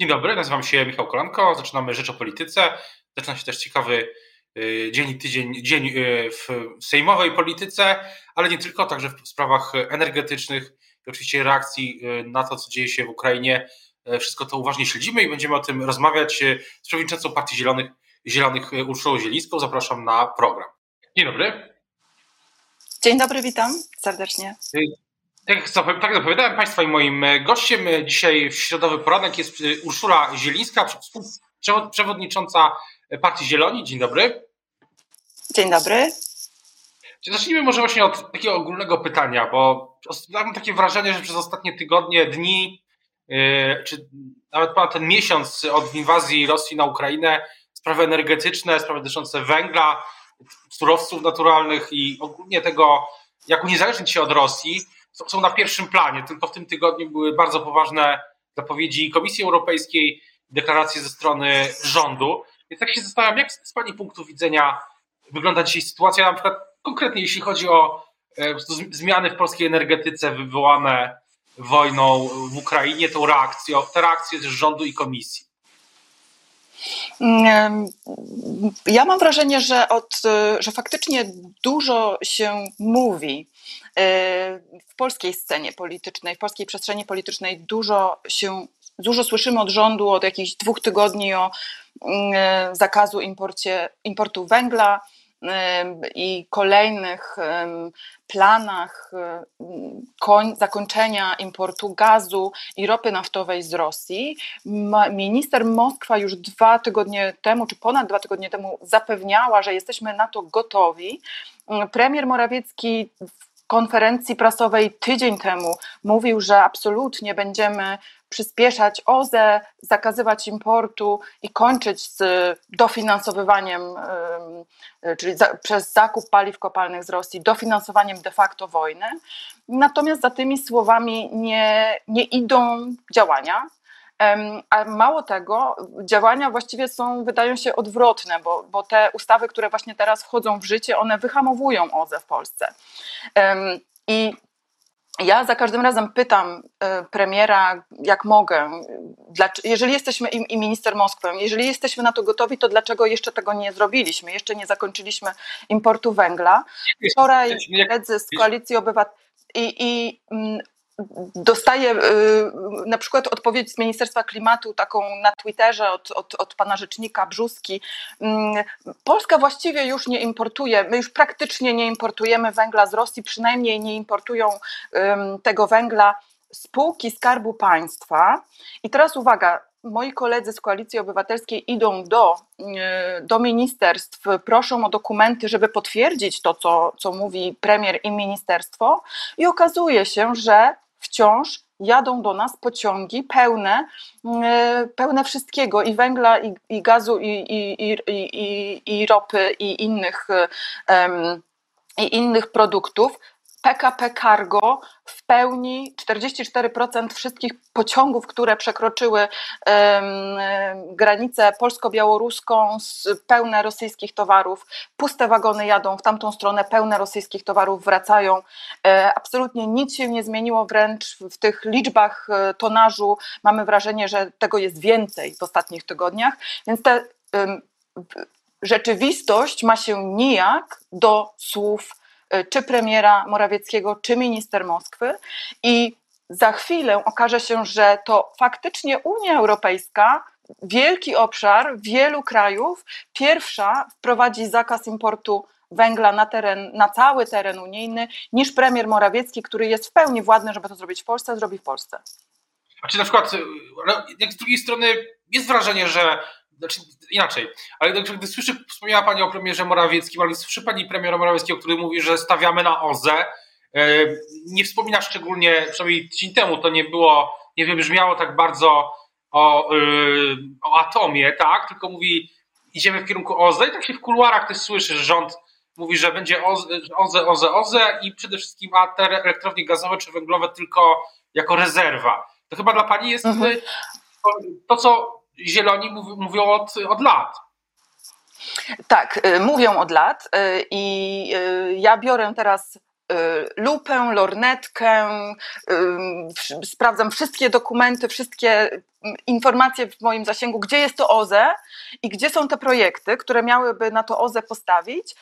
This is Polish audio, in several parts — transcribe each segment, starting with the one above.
Dzień dobry, nazywam się Michał Kolanko, zaczynamy Rzecz o Polityce. Zaczyna się też ciekawy y, dzień i tydzień, dzień y, w sejmowej polityce, ale nie tylko, także w sprawach energetycznych i oczywiście reakcji y, na to, co dzieje się w Ukrainie. Wszystko to uważnie śledzimy i będziemy o tym rozmawiać z przewodniczącą Partii Zielonych, Zielonych Urszulą Zielińską. Zapraszam na program. Dzień dobry. Dzień dobry, witam serdecznie. Tak, tak zapowiadałem Państwa i moim e, gościem e, dzisiaj w środowy poranek jest e, Urszula Zielińska, przewodnicząca Partii Zieloni. Dzień dobry. Dzień dobry. Zacznijmy może właśnie od takiego ogólnego pytania, bo mam takie wrażenie, że przez ostatnie tygodnie, dni, czy nawet ponad ten miesiąc od inwazji Rosji na Ukrainę, sprawy energetyczne, sprawy dotyczące węgla, surowców naturalnych i ogólnie tego, jak uniezależnić się od Rosji, są na pierwszym planie. Tylko w tym tygodniu były bardzo poważne zapowiedzi Komisji Europejskiej, deklaracje ze strony rządu. Więc tak się zastanawiam, jak z Pani punktu widzenia wygląda dzisiaj sytuacja, na przykład konkretnie jeśli chodzi o e, zmiany w polskiej energetyce wywołane wojną w Ukrainie, tą reakcją, te reakcje z rządu i komisji. Ja mam wrażenie, że, od, że faktycznie dużo się mówi w polskiej scenie politycznej, w polskiej przestrzeni politycznej dużo się, dużo słyszymy od rządu od jakichś dwóch tygodni o mm, zakazu imporcie, importu węgla i kolejnych planach zakończenia importu gazu i ropy naftowej z Rosji. Minister Moskwa już dwa tygodnie temu, czy ponad dwa tygodnie temu zapewniała, że jesteśmy na to gotowi. Premier Morawiecki konferencji prasowej tydzień temu mówił, że absolutnie będziemy przyspieszać OZE, zakazywać importu i kończyć z dofinansowywaniem, czyli za, przez zakup paliw kopalnych z Rosji, dofinansowaniem de facto wojny. Natomiast za tymi słowami nie, nie idą działania. A mało tego, działania właściwie są, wydają się odwrotne, bo, bo te ustawy, które właśnie teraz wchodzą w życie, one wyhamowują OZE w Polsce. I ja za każdym razem pytam e, premiera, jak mogę, jeżeli jesteśmy i minister Moskwy, jeżeli jesteśmy na to gotowi, to dlaczego jeszcze tego nie zrobiliśmy? Jeszcze nie zakończyliśmy importu węgla. Wczoraj koledzy z Koalicji Obywatelskiej i, i mm, dostaję y, na przykład odpowiedź z Ministerstwa Klimatu, taką na Twitterze od, od, od pana rzecznika Brzuski. Mm, Polska właściwie już nie importuje, my już praktycznie nie importujemy węgla z Rosji, przynajmniej nie importują tego węgla spółki Skarbu Państwa. I teraz uwaga, moi koledzy z Koalicji Obywatelskiej idą do, y, do ministerstw, proszą o dokumenty, żeby potwierdzić to, co, co mówi premier i ministerstwo, i okazuje się, że wciąż jadą do nas pociągi pełne, mm, pełne wszystkiego i węgla, i, i gazu, i, i, i, i, ropy, i innych, i innych produktów PKP Cargo w pełni 44% wszystkich pociągów, które przekroczyły um, granicę polsko-białoruską, pełne rosyjskich towarów, puste wagony jadą w tamtą stronę, pełne rosyjskich towarów wracają. E, absolutnie nic się nie zmieniło, wręcz w tych liczbach e, tonażu mamy wrażenie, że tego jest więcej w ostatnich tygodniach, więc te um, rzeczywistość ma się nijak do słów czy premiera Morawieckiego, czy minister Moskwy i za chwilę okaże się, że to faktycznie Unia Europejska, wielki obszar wielu krajów, pierwsza wprowadzi zakaz importu węgla na teren, na cały teren unijny, niż premier Morawiecki, który jest w pełni władny, żeby to zrobić w Polsce, zrobi w Polsce. A czy na przykład, no, jak z drugiej strony jest wrażenie, że znaczy inaczej, ale gdy słyszy, wspomniała Pani o premierze Morawieckim, ale słyszy Pani premiera Morawieckiego, który mówi, że stawiamy na OZE, e, nie wspomina szczególnie, przynajmniej tydzień temu to nie było, nie wybrzmiało tak bardzo o, e, o atomie, tak, tylko mówi, idziemy w kierunku OZE i tak się w kuluarach też słyszy, że rząd mówi, że będzie OZE, OZE, OZE, OZE i przede wszystkim a te elektrownie gazowe czy węglowe tylko jako rezerwa. To chyba dla Pani jest mhm. to, co zieloni mówią od, od lat. Tak, y, mówią od lat y, i y, ja biorę teraz lupę, lornetkę, sprawdzam wszystkie dokumenty, wszystkie informacje w moim zasięgu, gdzie jest to OZE i gdzie są te projekty, które miałyby na to OZE postawić,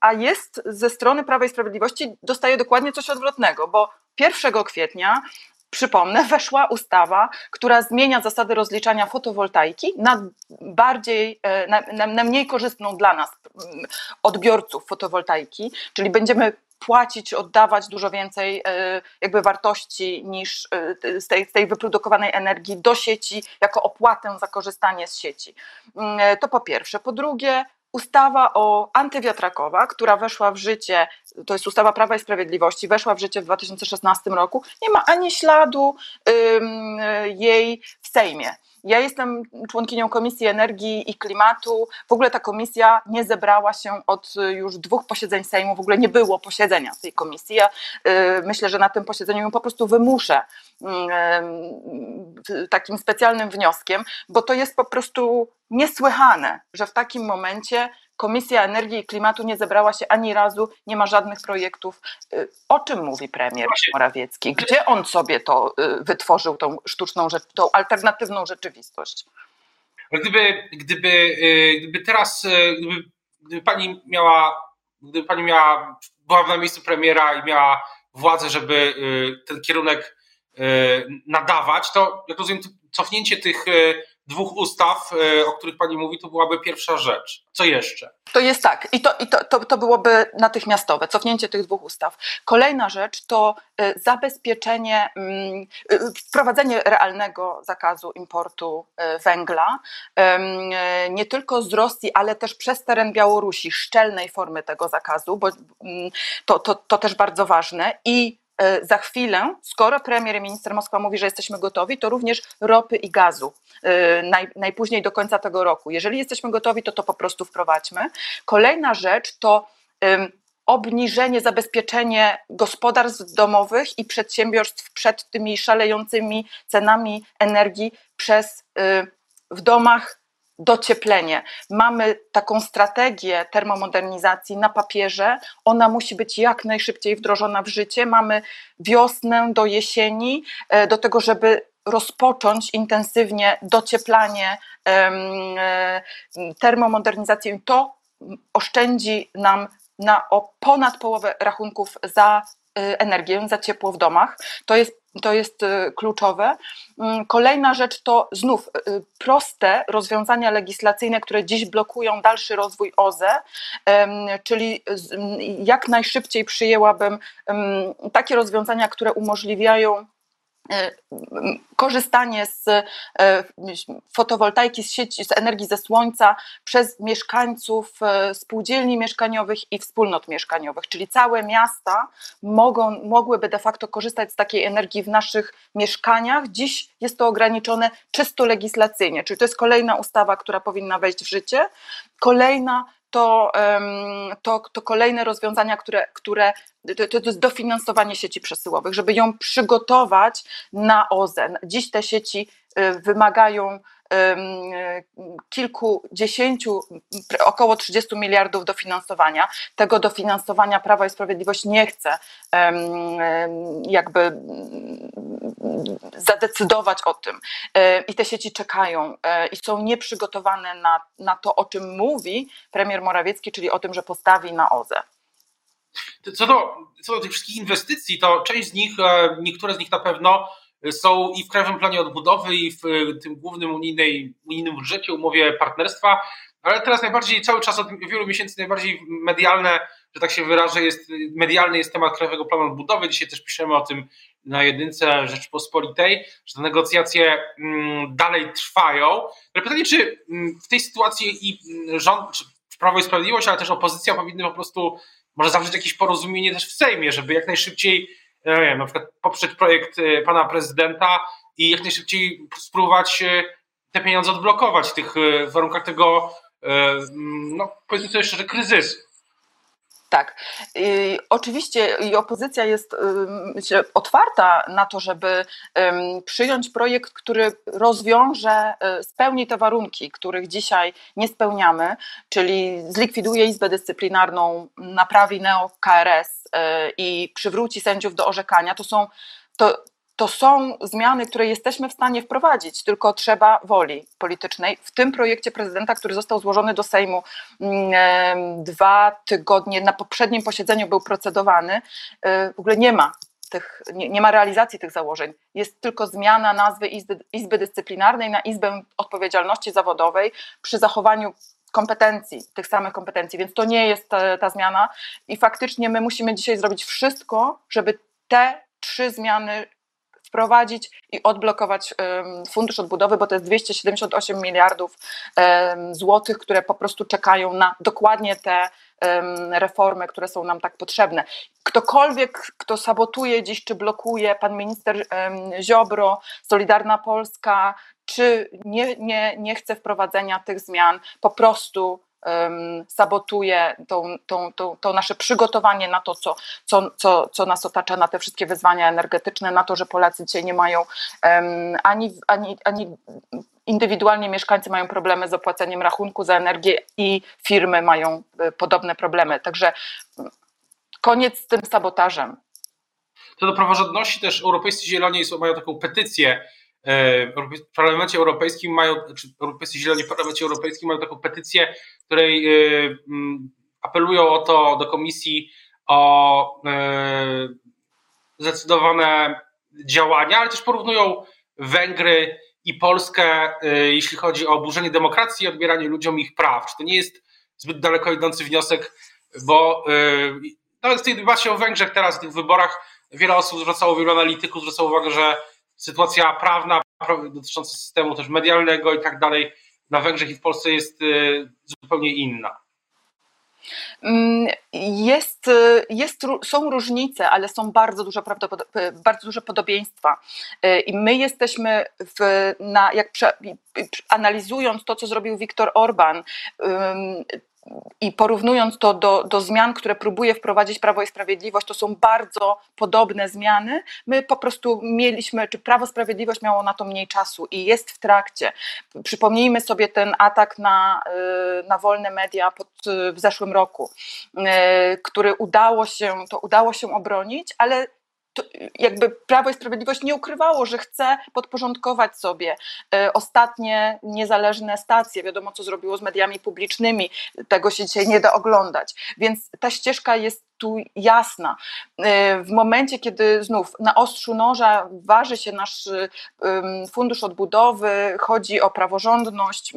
a jest ze strony Prawa i Sprawiedliwości, dostaje dokładnie coś odwrotnego, bo 1 kwietnia przypomnę, weszła ustawa, która zmienia zasady rozliczania fotowoltaiki na bardziej, e, na, na, mniej korzystną dla nas odbiorców fotowoltaiki, czyli będziemy płacić, oddawać dużo więcej e, jakby wartości niż e, z tej, z tej wyprodukowanej energii do sieci jako opłatę za korzystanie z sieci. Mm, to po pierwsze. Po drugie, ustawa o antywiatrakowa, która weszła w życie, to jest ustawa Prawa i Sprawiedliwości, weszła w życie w 2016 roku, nie ma ani śladu jej w Sejmie. Ja jestem członkinią Komisji Energii i Klimatu. W ogóle ta komisja nie zebrała się od już dwóch posiedzeń Sejmu, w ogóle nie było posiedzenia tej komisji. Ja y, myślę, że na tym posiedzeniu ją po prostu wymuszę y, takim specjalnym wnioskiem, bo to jest po prostu niesłychane, że w takim momencie Komisja Energii i Klimatu nie zebrała się ani razu, nie ma żadnych projektów. Y, o czym mówi premier Morawiecki? Gdzie on sobie to y, wytworzył, tą sztuczną, tą alternatywną rzeczywistość? Gdyby, gdyby, y, gdyby teraz, gdyby, gdyby pani miała, gdyby pani miała, była na miejscu premiera i miała władzę, żeby ten kierunek nadawać, to jak rozumiem, cofnięcie tych dwóch ustaw, e, o których pani mówi, to byłaby pierwsza rzecz. Co jeszcze? To jest tak, i to, i to, to, to byłoby natychmiastowe, cofnięcie tych dwóch ustaw. Kolejna rzecz to e, zabezpieczenie, mm, e, wprowadzenie realnego zakazu importu węgla, nie tylko z Rosji, ale też przez teren Białorusi, szczelnej formy tego zakazu, bo mm, to, to, to też bardzo ważne. I za chwilę, skoro premier i minister Moskwa mówi, że jesteśmy gotowi, to również ropy i gazu e, naj, najpóźniej do końca tego roku. Jeżeli jesteśmy gotowi, to to po prostu wprowadźmy. Kolejna rzecz to obniżenie, zabezpieczenie gospodarstw domowych i przedsiębiorstw przed tymi szalejącymi cenami energii przez y, w domach docieplenie. Mamy taką strategię termomodernizacji na papierze, ona musi być jak najszybciej wdrożona w życie. Mamy wiosnę do jesieni, e, do tego, żeby rozpocząć intensywnie docieplanie, e, termomodernizację. To oszczędzi nam na o ponad połowę rachunków za e, energię, za ciepło w domach. To jest to jest y, kluczowe. Mm, kolejna rzecz to znów y, proste rozwiązania legislacyjne, które dziś blokują dalszy rozwój OZE, czyli jak najszybciej przyjęłabym takie rozwiązania, które umożliwiają E, korzystanie z e, fotowoltaiki, z sieci, z energii ze słońca przez mieszkańców e, spółdzielni mieszkaniowych i wspólnot mieszkaniowych, czyli całe miasta mogą, mogłyby de facto korzystać z takiej energii w naszych mieszkaniach. Dziś jest to ograniczone czysto legislacyjnie, czyli to jest kolejna ustawa, która powinna wejść w życie. Kolejna to, to, to kolejne rozwiązania, które, które to, to jest dofinansowanie sieci przesyłowych, żeby ją przygotować na OZE. Dziś te sieci y, wymagają kilkudziesięciu, około 30 miliardów dofinansowania. Tego dofinansowania Prawa i Sprawiedliwość nie chce jakby zadecydować o tym. E, I te sieci czekają e, i są nieprzygotowane na, na to, o czym mówi premier Morawiecki, czyli o tym, że postawi na OZE. Co do, co do tych wszystkich inwestycji, to część z nich, e, niektóre z nich na pewno są i w Krajowym Planie Odbudowy, i w tym głównym unijnej, unijnym budżecie, umowie partnerstwa, ale teraz najbardziej, cały czas od wielu miesięcy najbardziej medialne, że tak się wyrażę, jest, medialny jest temat Krajowego Planu Odbudowy. Dzisiaj też piszemy o tym na jedynce Rzeczpospolitej, że te negocjacje mm, dalej trwają. Ale pytanie, czy mm, w tej sytuacji i mm, rząd, czy Prawo i Sprawiedliwość, ale też opozycja powinny po prostu może zawrzeć jakieś porozumienie też w Sejmie, żeby jak najszybciej ja wiem, na przykład poprzeć projekt y, pana prezydenta i jak najszybciej spróbować y, te pieniądze odblokować w tych warunkach tego, no powiedzmy sobie szczerze, kryzysu. Tak. I oczywiście i opozycja jest myślę, otwarta na to, żeby przyjąć projekt, który rozwiąże, y, spełni te warunki, których dzisiaj nie spełniamy, czyli zlikwiduje Izbę Dyscyplinarną, naprawi neo-KRS y, i przywróci sędziów do orzekania. To są to, to są zmiany, które jesteśmy w stanie wprowadzić, tylko trzeba woli politycznej. W tym projekcie prezydenta, który został złożony do Sejmu mm, dwa tygodnie, na poprzednim posiedzeniu był procedowany, e, w ogóle nie ma tych, nie, nie, ma realizacji tych założeń. Jest tylko zmiana nazwy Izby, Izby Dyscyplinarnej na Izbę Odpowiedzialności Zawodowej przy zachowaniu kompetencji, tych samych kompetencji, więc to nie jest ta, ta zmiana i faktycznie my musimy dzisiaj zrobić wszystko, żeby te trzy zmiany wprowadzić i odblokować fundusz odbudowy, bo to jest 278 miliardów złotych, które po prostu czekają na dokładnie te reformy, które są nam tak potrzebne. Ktokolwiek, kto sabotuje dziś, czy blokuje, pan minister Ziobro, Solidarna Polska, czy nie, nie, nie chce wprowadzenia tych zmian, po prostu sabotuje tą, tą, tą, to nasze przygotowanie na to, co, co, co, co nas otacza, na te wszystkie wyzwania energetyczne, na to, że Polacy dzisiaj nie mają ani, ani, ani indywidualnie mieszkańcy mają problemy z opłaceniem rachunku za energię i firmy mają e, podobne problemy. Także mm, koniec z tym sabotażem. Co do praworządności też Europejscy Zieloni mają taką petycję w Parlamencie Europejskim mają, czy Europejscy Zieloni w Parlamencie Europejskim mają taką petycję, w której e, apelują o to do Komisji o e, zdecydowane działania, ale też porównują Węgry i Polskę, jeśli chodzi o oburzenie demokracji i odbieranie ludziom ich praw. Czy to nie jest zbyt daleko idący wniosek, bo nawet w tej debacie o Węgrzech teraz, w tych wyborach, wiele osób zwracało, wielu analityków zwracało uwagę, że sytuacja prawna dotycząca systemu też medialnego i tak dalej na Węgrzech i w Polsce jest y, zupełnie inna. Mm, jest, y, jest, są różnice, ale są bardzo duże, y, bardzo duże podobieństwa. I my jesteśmy, w, na, jak prze, analizując to, co zrobił Viktor Orban, i porównując to do, do zmian, które próbuje wprowadzić Prawo i Sprawiedliwość, to są bardzo podobne zmiany. My po prostu mieliśmy, czy Prawo i Sprawiedliwość miało na to mniej czasu i jest w trakcie. Przypomnijmy sobie ten atak na, y, na wolne media pod, w zeszłym roku, y, który udało się, to udało się obronić, ale jakby Prawo i Sprawiedliwość nie ukrywało, że chce podporządkować sobie e, ostatnie niezależne stacje. Wiadomo, co zrobiło z mediami publicznymi, tego się dzisiaj nie da oglądać. Więc ta ścieżka jest tu jasna. E, w momencie, kiedy znów na ostrzu noża waży się nasz fundusz odbudowy, chodzi o praworządność,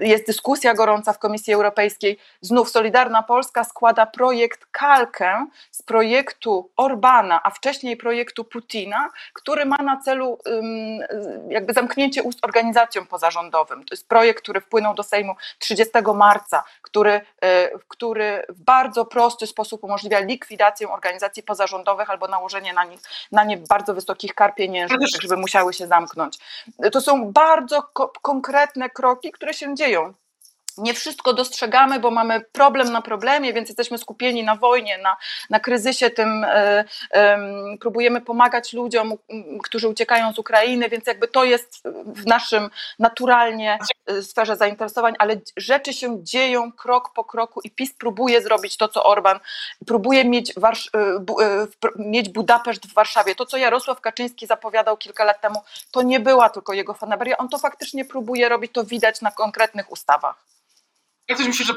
jest dyskusja gorąca w Komisji Europejskiej, znów Solidarna Polska składa projekt kalkę z projektu Orbana, a wcześniej projektu Putina, który ma na celu jakby zamknięcie ust organizacjom pozarządowym. To jest projekt, który wpłynął do Sejmu 30 marca, który, który w bardzo prosty prosty sposób umożliwia likwidację organizacji pozarządowych albo nałożenie na, nich, na nie bardzo wysokich kar pieniężnych, żeby musiały się zamknąć. To są bardzo ko konkretne kroki, które się dzieją nie wszystko dostrzegamy, bo mamy problem na problemie, więc jesteśmy skupieni na wojnie, na, na kryzysie tym, y, y, próbujemy pomagać ludziom, którzy uciekają z Ukrainy, więc jakby to jest w naszym naturalnie e, sferze zainteresowań, ale rzeczy się dzieją krok po kroku i PiS próbuje zrobić to, co Orban, próbuje mieć, Warsz bu mieć Budapeszt w Warszawie. To, co Jarosław Kaczyński zapowiadał kilka lat temu, to nie była tylko jego fanaberia, on to faktycznie próbuje robić, to widać na konkretnych ustawach. Ja też myślę, że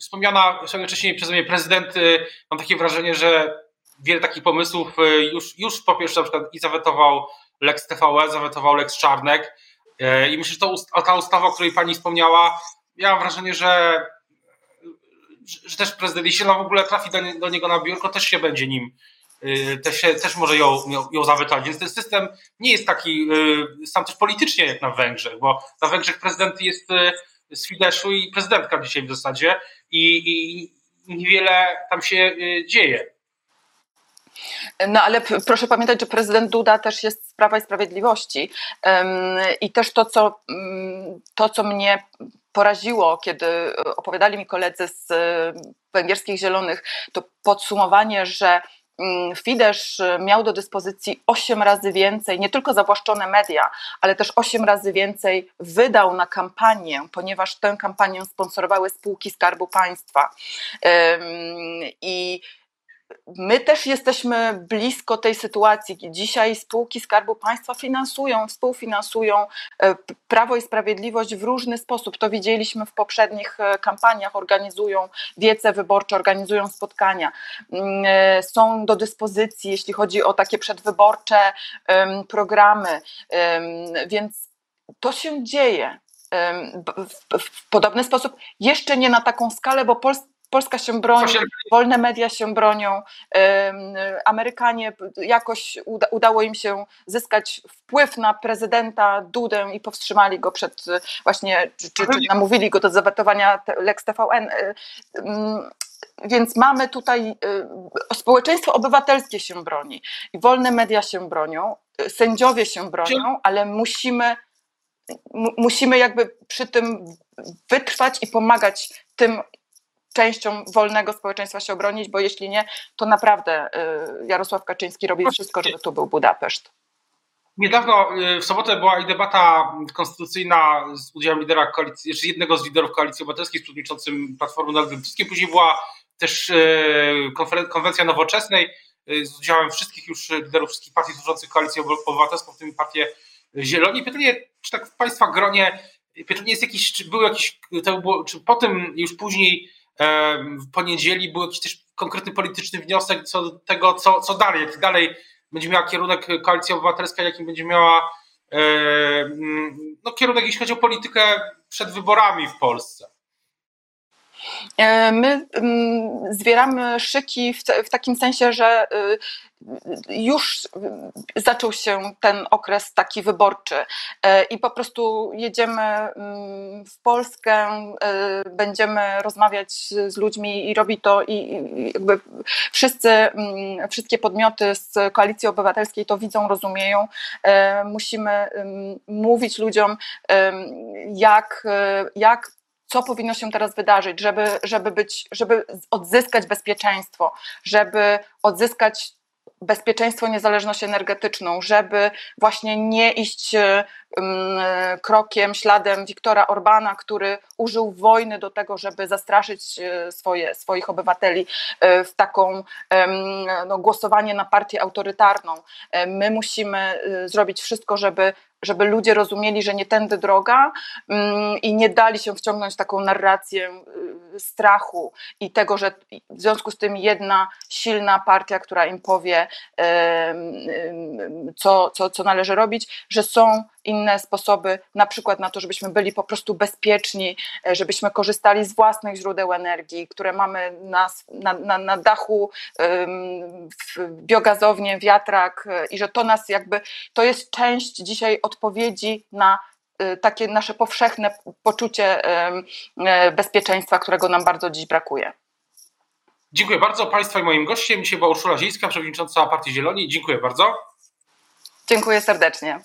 wspomniana wcześniej przeze mnie prezydent, y, mam takie wrażenie, że wiele takich pomysłów y, już, już po pierwsze na przykład i zawetował Lex TVE, zawetował Lex Czarnek y, i myślę, że to, ta ustawa, o której pani wspomniała, ja mam wrażenie, że, że też prezydent, jeśli ona w ogóle trafi do, do niego na biurko, też się będzie nim też, się, też może ją, ją, ją zawetować. Więc ten system nie jest taki sam też politycznie jak na Węgrzech, bo na Węgrzech prezydent jest z Fideszu i prezydentka dzisiaj w zasadzie i, i niewiele tam się y, dzieje. No ale proszę pamiętać, że prezydent Duda też jest z Prawa i Sprawiedliwości i też to, co, mm, to, co mnie poraziło, kiedy opowiadali mi koledzy z węgierskich zielonych, to podsumowanie, że Fidesz miał do dyspozycji 8 razy więcej, nie tylko zawłaszczone media, ale też 8 razy więcej wydał na kampanię, ponieważ tę kampanię sponsorowały spółki Skarbu Państwa. I My też jesteśmy blisko tej sytuacji. Dzisiaj spółki Skarbu Państwa finansują, współfinansują e, Prawo i Sprawiedliwość w różny sposób. To widzieliśmy w poprzednich e, kampaniach. Organizują wiece wyborcze, organizują spotkania. Mm, e, są do dyspozycji, jeśli chodzi o takie przedwyborcze programy. Więc to się dzieje w podobny sposób. Jeszcze nie na taką skalę, bo Polska Polska się broni, wolne media się bronią. Amerykanie jakoś uda, udało im się zyskać wpływ na prezydenta Dudę i powstrzymali go przed właśnie, czy, czy, czy namówili go do zawetowania Lex TVN. Więc mamy tutaj społeczeństwo obywatelskie się broni i wolne media się bronią, sędziowie się bronią, ale musimy musimy jakby przy tym wytrwać i pomagać tym częścią wolnego społeczeństwa się obronić, bo jeśli nie, to naprawdę y, Jarosław Kaczyński robi wszystko, żeby tu był Budapeszt. Niedawno y, w sobotę była i debata konstytucyjna z udziałem lidera koalicji, czy jednego z liderów koalicji obywatelskiej, z przewodniczącym Platformy Narodowej. Później była też y, konwencja nowoczesnej z udziałem wszystkich już liderów wszystkich partii służących koalicji obywatelską, w tym partię Zieloni. Pytanie, czy tak w Państwa gronie, pytanie jest jakiś, czy był jakiś, to było, czy po tym już później w poniedzieli był jakiś też konkretny polityczny wniosek co do tego, co, co dalej, jaki dalej będzie miała kierunek koalicja obywatelska, jaki będzie miała no, kierunek, jeśli chodzi o politykę przed wyborami w Polsce. E, my mm, zbieramy szyki w, takim sensie, że y, już zaczął się ten okres taki wyborczy e, i po prostu jedziemy mm, w Polskę, e, będziemy rozmawiać z ludźmi i robi to i jakby wszyscy, mm, wszystkie podmioty z Koalicji Obywatelskiej to widzą, rozumieją. Musimy mówić ludziom, jak, jak co powinno się teraz wydarzyć, żeby, żeby, być, żeby odzyskać bezpieczeństwo, żeby odzyskać bezpieczeństwo, niezależność energetyczną, żeby właśnie nie iść krokiem, śladem Wiktora Orbana, który użył wojny do tego, żeby zastraszyć e, swoje, swoich obywateli e, w taką no, głosowanie na partię autorytarną. E, my musimy zrobić wszystko, żeby żeby ludzie rozumieli, że nie tędy droga mm, i nie dali się wciągnąć taką narrację y, strachu i tego, że w związku z tym jedna silna partia, która im powie, co, co, co należy robić, że są inne sposoby, na przykład na to, żebyśmy byli po prostu bezpieczni, e, żebyśmy korzystali z własnych źródeł energii, które mamy na, na, na, dachu, biogazownię, wiatrak e, i że to nas jakby, to jest część dzisiaj odpowiedzi na e, takie nasze powszechne poczucie bezpieczeństwa, którego nam bardzo dziś brakuje. Dziękuję bardzo Państwa i moim gościem. Dzisiaj była Urszula Ziejska, przewodnicząca Partii Zieloni. Dziękuję bardzo. Dziękuję serdecznie.